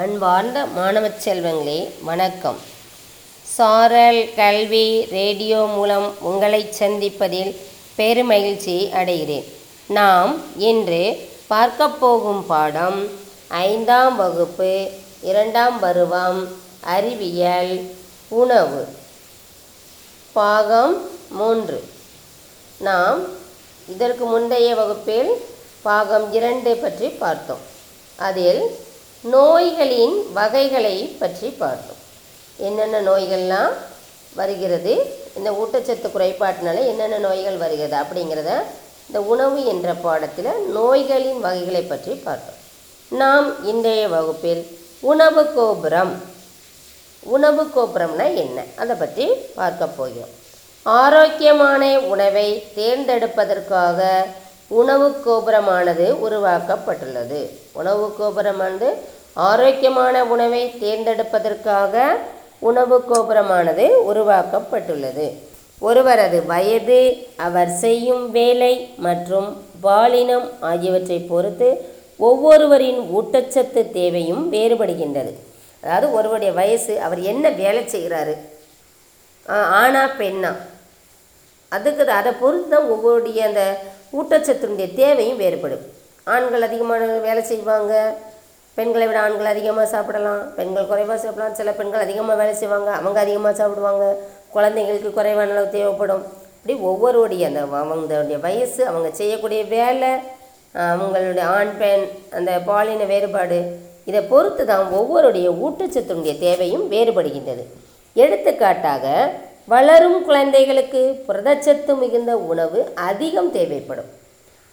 அன்பார்ந்த மாணவ செல்வங்களே வணக்கம். சாரல் கல்வி ரேடியோ மூலம் உங்களை சந்திப்பதில் பெருமகிழ்ச்சி அடைகிறேன். நாம் இன்று பார்க்க போகும் பாடம் ஐந்தாம் வகுப்பு இரண்டாம் பருவம் அறிவியல் உணவு. பாகம் மூன்று. நாம் இதற்கு முந்தைய வகுப்பில் பாகம் இரண்டு பற்றி பார்த்தோம். அதில் நோய்களின் வகைகளை பற்றி பார்த்தோம். என்னென்ன நோய்கள்லாம் வருகிறது? இந்த ஊட்டச்சத்து குறைபாட்டினால என்னென்ன நோய்கள் வருகிறது அப்படிங்கிறத இந்த உணவு என்ற பாடத்தில் நோய்களின் வகைகளை பற்றி பார்த்தோம். நாம் இன்றைய வகுப்பில் உணவு கோபுரம் உணவு கோபுரம்னா என்ன? அதை பற்றி பார்க்க போகிறோம். ஆரோக்கியமான உணவை தேர்ந்தெடுப்பதற்காக உணவு கோபுரமானது உருவாக்கப்பட்டுள்ளது. உணவு கோபுரமானது ஆரோக்கியமான உணவை தேர்ந்தெடுப்பதற்காக உணவு கோபுரமானது உருவாக்கப்பட்டுள்ளது. ஒருவரது வயது அவர் செய்யும் வேலை மற்றும் பாலினம் ஆகியவற்றை பொறுத்து ஒவ்வொருவரின் ஊட்டச்சத்து தேவையும் வேறுபடுகின்றது. அதாவது ஒருவருடைய வயசு அவர் என்ன வேலை செய்கிறாரு? ஆணா பெண்ணா? அதுக்கு அதை பொறுத்து தான் ஒவ்வொருடைய அந்த ஊட்டச்சத்தினுடைய தேவையும் வேறுபடும். ஆண்கள் அதிகமான வேலை செய்வாங்க பெண்களை விட ஆண்கள் அதிகமாக சாப்பிடலாம். பெண்கள் குறைவாக சாப்பிடலாம். சில பெண்கள் அதிகமாக வேலை செய்வாங்க. அவங்க அதிகமாக சாப்பிடுவாங்க. குழந்தைங்களுக்கு குறைவான அளவு தேவைப்படும். இப்படி ஒவ்வொருடைய அந்த அவங்களுடைய வயசு அவங்க செய்யக்கூடிய வேலை அவங்களுடைய ஆண் பெண் அந்த பாலின வேறுபாடு இதை பொறுத்து தான் ஒவ்வொருடைய ஊட்டச்சத்துடைய தேவையும் வேறுபடுகின்றது. எடுத்துக்காட்டாக வளரும் குழந்தைகளுக்கு புரதச்சத்து மிகுந்த உணவு அதிகம் தேவைப்படும்.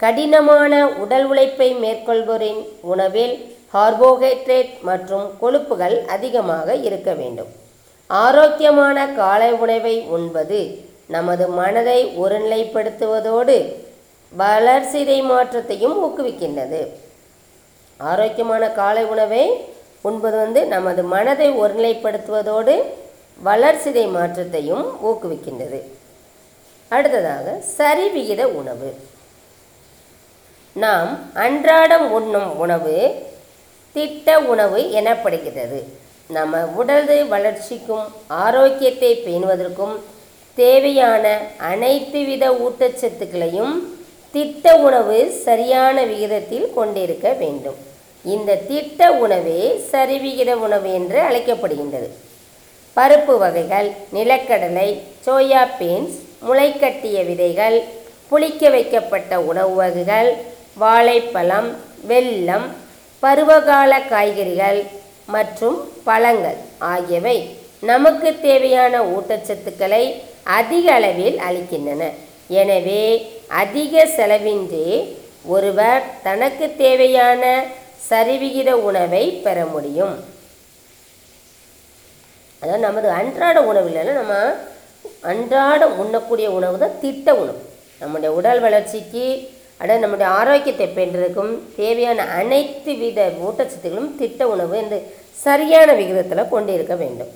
கடினமான உடல் உழைப்பை மேற்கொள்வோரின் உணவில் கார்போஹைட்ரேட் மற்றும் கொழுப்புகள் அதிகமாக இருக்க வேண்டும். ஆரோக்கியமான காலை உணவை உண்பது நமது மனதை ஒருநிலைப்படுத்துவதோடு வளர்சிதை மாற்றத்தையும் ஊக்குவிக்கின்றது. ஆரோக்கியமான காலை உணவை உண்பது வந்து நமது மனதை ஒருநிலைப்படுத்துவதோடு வளர்சிதை மாற்றத்தையும் ஊக்குவிக்கின்றது. அடுத்ததாக சரிவிகித உணவு. நாம் அன்றாடம் உண்ணும் உணவு திட்ட உணவு எனப்படுகிறது. நம்ம உடல் வளர்ச்சிக்கும் ஆரோக்கியத்தை பேணுவதற்கும் தேவையான அனைத்து வித ஊட்டச்சத்துக்களையும் திட்ட உணவு சரியான விகிதத்தில் கொண்டிருக்க வேண்டும். இந்த திட்ட உணவே சரிவிகித உணவு என்று அழைக்கப்படுகின்றது. பருப்பு வகைகள் நிலக்கடலை சோயா பீன்ஸ் முளைக்கட்டிய விதைகள் புளிக்க வைக்கப்பட்ட உணவு வகைகள் வாழைப்பழம் வெல்லம் பருவகால காய்கறிகள் மற்றும் பழங்கள் ஆகியவை நமக்கு தேவையான ஊட்டச்சத்துக்களை அதிக அளவில் அளிக்கின்றன. எனவே அதிக செலவின்றி ஒருவர் தனக்கு தேவையான சரிவிகித உணவை பெற முடியும். அதாவது நமது அன்றாட உணவில் நம்ம அன்றாடம் உண்ணக்கூடிய உணவு தான் திட்ட உணவு. நம்முடைய உடல் வளர்ச்சிக்கு அதாவது நம்முடைய ஆரோக்கியத்தை பெற்றதுக்கும் தேவையான அனைத்து வித ஊட்டச்சத்துக்களும் திட்ட உணவு என்று சரியான விகிதத்தில் கொண்டிருக்க வேண்டும்.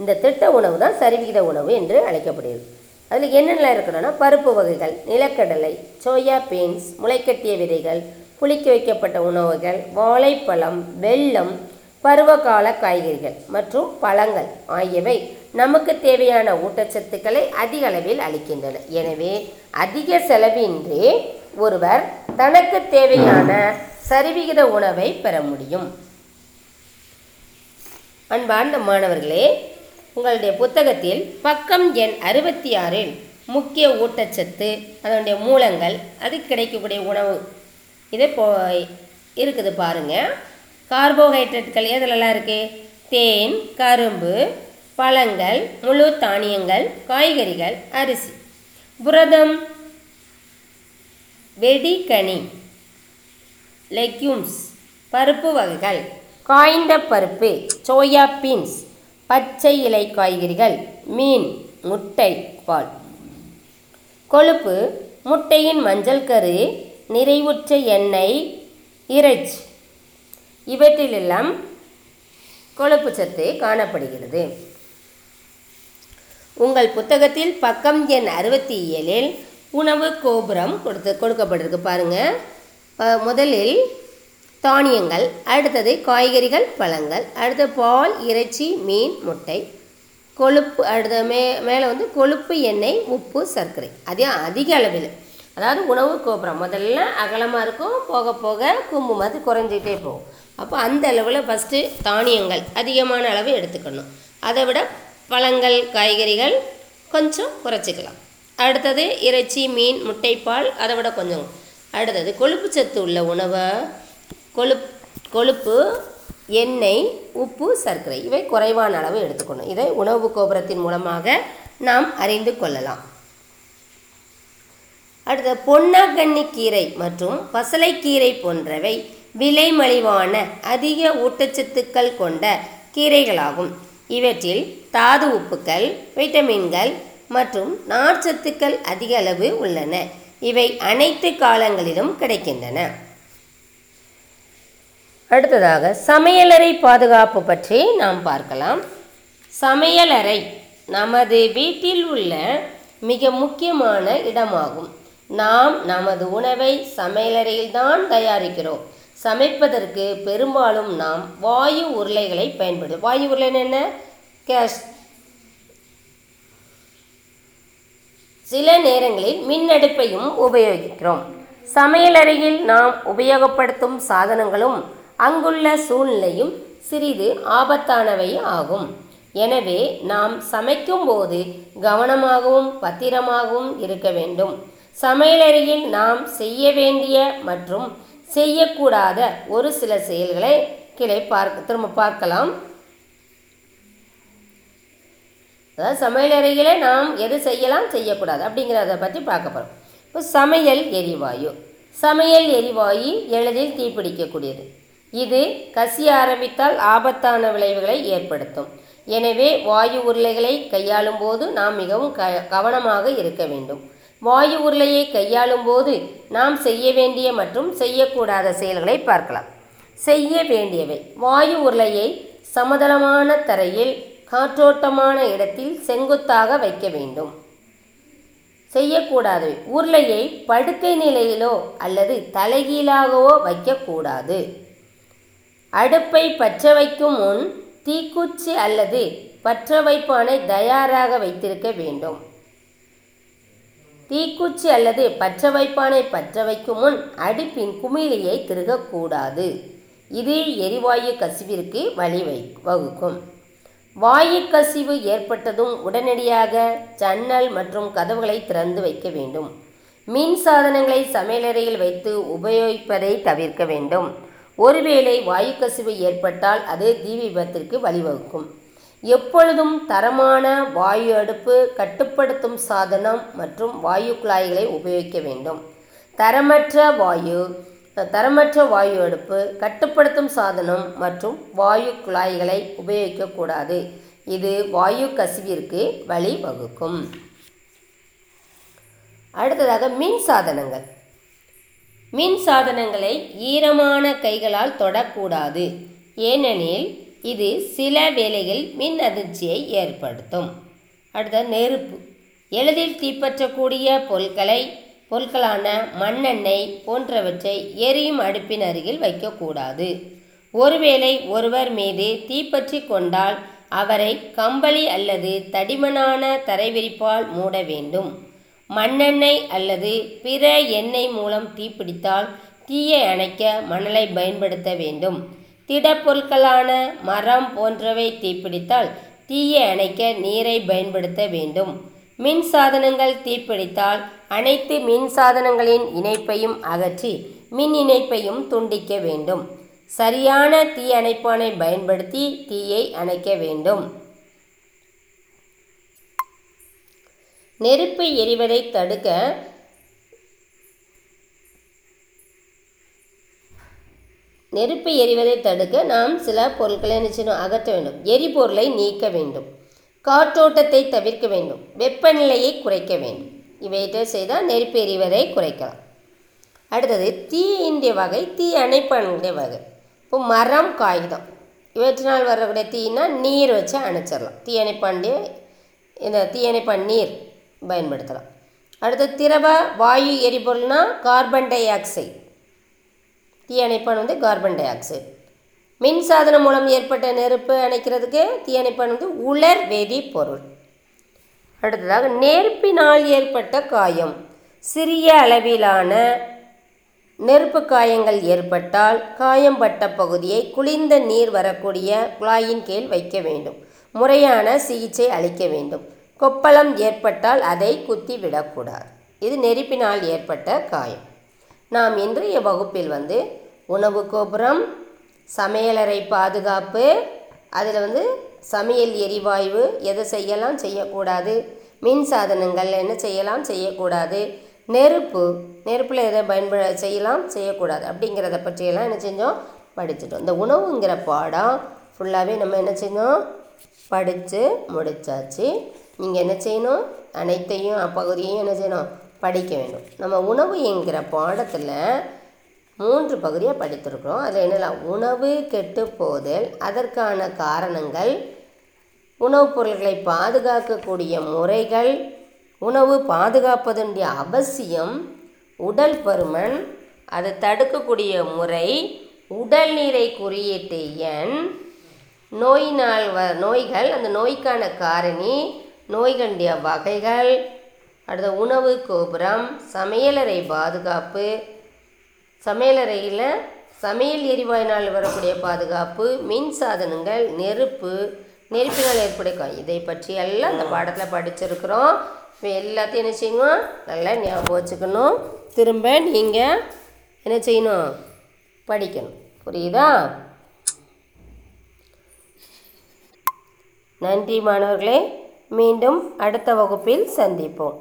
இந்த திட்ட உணவு தான் சரிவிகித உணவு என்று அழைக்கப்படுகிறது. அதில் என்னென்னலாம் இருக்கணும்னா பருப்பு வகைகள் நிலக்கடலை சோயா பீன்ஸ் முளைக்கட்டிய விதைகள் புளிக்க வைக்கப்பட்ட உணவுகள் வாழைப்பழம் வெல்லம் பருவகால காய்கறிகள் மற்றும் பழங்கள் ஆகியவை நமக்கு தேவையான ஊட்டச்சத்துக்களை அதிக அளவில் அளிக்கின்றன. எனவே அதிக செலவின்றி ஒருவர் தனக்கு தேவையான சரிவிகித உணவை பெற முடியும். அன்பார்ந்த மாணவர்களே உங்களுடைய புத்தகத்தில் பக்கம் எண் அறுபத்தி ஆறில் முக்கிய ஊட்டச்சத்து அதனுடைய மூலங்கள் அது கிடைக்கக்கூடிய உணவு இதே போ இருக்குது பாருங்க. கார்போஹைட்ரேட்டுகள் எதுலலாம் இருக்குது தேன் கரும்பு பழங்கள் முழு தானியங்கள் காய்கறிகள் அரிசி. புரதம் வெடிகனி லெக்யூம்ஸ் பருப்பு வகைகள். காய்ந்த பருப்பு சோயா பீன்ஸ் பச்சை இலை காய்கறிகள் மீன் முட்டை பால். கொழுப்பு முட்டையின் மஞ்சள் கரு நிறைவுற்ற எண்ணெய் இறைச்சி. இவற்றிலெல்லாம் கொழுப்பு சத்து காணப்படுகிறது. உங்கள் புத்தகத்தில் பக்கம் எண் அறுபத்தி ஏழில் உணவு கோபுரம் கொடுத்து கொடுக்கப்பட்டிருக்கு பாருங்கள் முதலில் தானியங்கள் அடுத்தது காய்கறிகள் பழங்கள் அடுத்து பால் இறைச்சி மீன் முட்டை கொழுப்பு அடுத்த மே மேலே வந்து கொழுப்பு எண்ணெய் உப்பு சர்க்கரை. அதே அதிக அளவில். அதாவது உணவு கோபுரம் முதல்ல அகலமாக இருக்கும் போக போக கும்பு மாதிரி குறைஞ்சிக்கிட்டே போகும். அப்போ அந்த அளவில் ஃபஸ்ட்டு தானியங்கள் அதிகமான அளவு எடுத்துக்கணும். அதை விட பழங்கள் காய்கறிகள் கொஞ்சம் குறைச்சிக்கலாம். அடுத்தது இறைச்சி மீன் முட்டைப்பால் அதை விட கொஞ்சம். அடுத்தது கொழுப்பு சத்து உள்ள உணவை கொழுப் கொழுப்பு எண்ணெய் உப்பு சர்க்கரை. இவை குறைவான அளவு எடுத்துக்கணும். இதை உணவு கோபுரத்தின் மூலமாக நாம் அறிந்து கொள்ளலாம். அடுத்த பொன்னாங்கண்ணி கீரை மற்றும் பசலைக்கீரை போன்றவை விலை மலிவான அதிக ஊட்டச்சத்துக்கள் கொண்ட கீரைகளாகும். இவற்றில் தாது உப்புக்கள் வைட்டமின்கள் மற்றும் நார்ச்சத்துக்கள் அதிக அளவு உள்ளன. இவை அனைத்து காலங்களிலும் கிடைக்கின்றன. அடுத்ததாக சமையலறை பாதுகாப்பு பற்றி நாம் பார்க்கலாம். சமையலறை நமது வீட்டில் உள்ள மிக முக்கியமான இடமாகும். நாம் நமது உணவை சமையலறையில்தான் தயாரிக்கிறோம். சமைப்பதற்கு பெரும்பாலும் நாம் வாயு உருளைகளை பயன்படுத்தும் வாயு உருளைன்னு என்ன? கேஸ். சில நேரங்களில் மின்னடுப்பையும் உபயோகிக்கிறோம். சமையலறையில் நாம் உபயோகப்படுத்தும் சாதனங்களும் அங்குள்ள சூழ்நிலையும் சிறிது ஆபத்தானவை ஆகும். எனவே நாம் சமைக்கும்போது கவனமாகவும் பத்திரமாகவும் இருக்க வேண்டும். சமையலறையில் நாம் செய்ய வேண்டிய மற்றும் செய்யக்கூடாத ஒரு சில செயல்களை கீழே பார்க்க திரும்ப பார்க்கலாம். அதாவது சமையல் அறையிலே நாம் எது செய்யலாம் செய்யக்கூடாது அப்படிங்கிறத பற்றி பார்க்க போகிறோம் இப்போ சமையல் எரிவாயு. சமையல் எரிவாயு எளிதில் தீப்பிடிக்கக்கூடியது. இது கசிய ஆரம்பித்தால் ஆபத்தான விளைவுகளை ஏற்படுத்தும். எனவே வாயு உருளைகளை கையாளும் போது நாம் மிகவும் க கவனமாக இருக்க வேண்டும். வாயு உருளையை கையாளும் போது நாம் செய்ய வேண்டிய மற்றும் செய்யக்கூடாத செயல்களை பார்க்கலாம். செய்ய வேண்டியவை. வாயு உருளையை சமதளமான தரையில் காற்றோட்டமான இடத்தில் செங்குத்தாக வைக்க வேண்டும். செய்யக்கூடாது. உருளையை படுக்கை நிலையிலோ அல்லது தலைகீழாகவோ வைக்கக்கூடாது. அடுப்பை பற்ற வைக்கும் முன் தீக்குச்சி அல்லது பற்ற வைப்பானை தயாராக வைத்திருக்க வேண்டும். தீக்குச்சி அல்லது பற்ற வைப்பானை பற்ற வைக்கும் முன் அடுப்பின் குமிழியை திருகக்கூடாது. இது எரிவாயு கசிவிற்கு வழி வை வகுக்கும் வாயுக்கசிவு ஏற்பட்டதும் உடனடியாக ஜன்னல் மற்றும் கதவுகளை திறந்து வைக்க வேண்டும். மின் சாதனங்களை சமையலறையில் வைத்து உபயோகிப்பதை தவிர்க்க வேண்டும். ஒருவேளை வாயு கசிவு ஏற்பட்டால் அது தீ விபத்திற்கு வழிவகுக்கும். எப்பொழுதும் தரமான வாயு அடுப்பு கட்டுப்படுத்தும் சாதனம் மற்றும் வாயு குழாய்களை உபயோகிக்க வேண்டும். தரமற்ற வாயு தரமற்ற வாயு அடுப்பு கட்டுப்படுத்தும் சாதனம் மற்றும் வாயு குழாய்களை உபயோகிக்கக்கூடாது இது வாயு கசிவிற்கு வழிவகுக்கும். அடுத்ததாக மின் சாதனங்கள். மின் சாதனங்களை ஈரமான கைகளால் தொடக்கூடாது. ஏனெனில் இது சில வேளைகளில் மின் அதிர்ச்சியை ஏற்படுத்தும். அடுத்த நெருப்பு. எளிதில் தீப்பற்றக்கூடிய பொருட்களை பொருட்களான மண்ணெண்ணெய் போன்றவற்றை எரியும் அடுப்பின் அருகில் வைக்கக்கூடாது. ஒருவேளை ஒருவர் மீது தீப்பற்றி கொண்டால் அவரை கம்பளி அல்லது தடிமனான தரைவிரிப்பால் மூட வேண்டும். மண்ணெண்ணெய் அல்லது பிற எண்ணெய் மூலம் தீப்பிடித்தால் தீயை அணைக்க மணலை பயன்படுத்த வேண்டும். திடப்பொருட்களான மரம் போன்றவை தீப்பிடித்தால் தீயை அணைக்க நீரை பயன்படுத்த வேண்டும். மின் சாதனங்கள் தீப்பிடித்தால் அனைத்து மின் சாதனங்களின் இணைப்பையும் அகற்றி மின் இணைப்பையும் துண்டிக்க வேண்டும். சரியான தீ அணைப்பானை பயன்படுத்தி தீயை அணைக்க வேண்டும். நெருப்பு எரிவதை தடுக்க நெருப்பு எரிவதை தடுக்க நாம் சில பொருட்களை நிச்சயம் அகற்ற வேண்டும். எரிபொருளை நீக்க வேண்டும். காற்றோட்டத்தை தவிர்க்க வேண்டும். வெப்பநிலையை குறைக்க வேண்டும். இவையிட்ட செய்தால் நெருப்பு எரிவதை குறைக்கலாம். அடுத்தது தீயின்டைய வகை தீ அணைப்பானுடைய வகை. இப்போ மரம் காகிதம். இவற்றினால் வரக்கூடிய தீனா நீர் வச்சு அணைச்சிடலாம். தீயணைப்பாண்டிய இந்த தீயணைப்பான் நீர் பயன்படுத்தலாம். அடுத்து திரவ வாயு எரிபொருள்னால் கார்பன் டை ஆக்சைடு. தீயணைப்பான் வந்து கார்பன் டை ஆக்சைடு. மின் சாதனம் மூலம் ஏற்பட்ட நெருப்பு அணைக்கிறதுக்கு தீயணைப்பான் வந்து உலர் வேதி பொருள் அடுத்ததாக நெருப்பினால் ஏற்பட்ட காயம். சிறிய அளவிலான நெருப்பு காயங்கள் ஏற்பட்டால் காயம்பட்ட பகுதியை குளிர்ந்த நீர் வரக்கூடிய குழாயின் கீழ் வைக்க வேண்டும். முறையான சிகிச்சை அளிக்க வேண்டும். கொப்பளம் ஏற்பட்டால் அதை குத்தி விடக்கூடாது. இது நெருப்பினால் ஏற்பட்ட காயம். நாம் இன்றைய வகுப்பில் வந்து உணவு கோபுரம் சமையலறை பாதுகாப்பு அதில் வந்து சமையல் எரிவாயு எதை செய்யலாம் செய்யக்கூடாது? மின் சாதனங்கள் என்ன செய்யலாம் செய்யக்கூடாது? நெருப்பு நெருப்பில் எதை பயன்பட செய்யலாம் செய்யக்கூடாது அப்படிங்கிறத பற்றியெல்லாம் என்ன செஞ்சோம்? படிச்சிட்டோம். இந்த உணவுங்கிற பாடம் ஃபுல்லாகவே நம்ம என்ன செஞ்சோம்? படித்து முடிச்சாச்சு. நீங்கள் என்ன செய்யணும்? அனைத்தையும் அப்பகுதியையும் என்ன செய்யணும்? படிக்க வேண்டும். நம்ம உணவு என்கிற பாடத்தில் மூன்று பகுதியாக படித்திருக்கிறோம். அதில் என்னெல்லாம் உணவு கெட்டு போதல் அதற்கான காரணங்கள் உணவுப் பொருட்களை பாதுகாக்கக்கூடிய முறைகள் உணவு பாதுகாப்பதனுடைய அவசியம் உடல் பருமன் அதை தடுக்கக்கூடிய முறை உடல்நீரை குறியீட்டு எண் நோயினால் வ நோய்கள் அந்த நோய்க்கான காரணி நோய்களுடைய வகைகள் அடுத்த உணவு கோபுரம் சமையலறை பாதுகாப்பு சமையலறையில் சமையல் எரிவாயினால் வரக்கூடிய பாதுகாப்பு மின் சாதனங்கள் நெருப்பு நெருப்பினால் ஏற்படைய இதை பற்றி எல்லாம் இந்த பாடத்தில் படிச்சிருக்கிறோம். இப்போ எல்லாத்தையும் என்ன செய்யணும்? நல்லா ஞாபகம் வச்சுக்கணும். திரும்ப நீங்கள் என்ன செய்யணும்? படிக்கணும். புரியுதா? நன்றி மாணவர்களே. மீண்டும் அடுத்த வகுப்பில் சந்திப்போம்.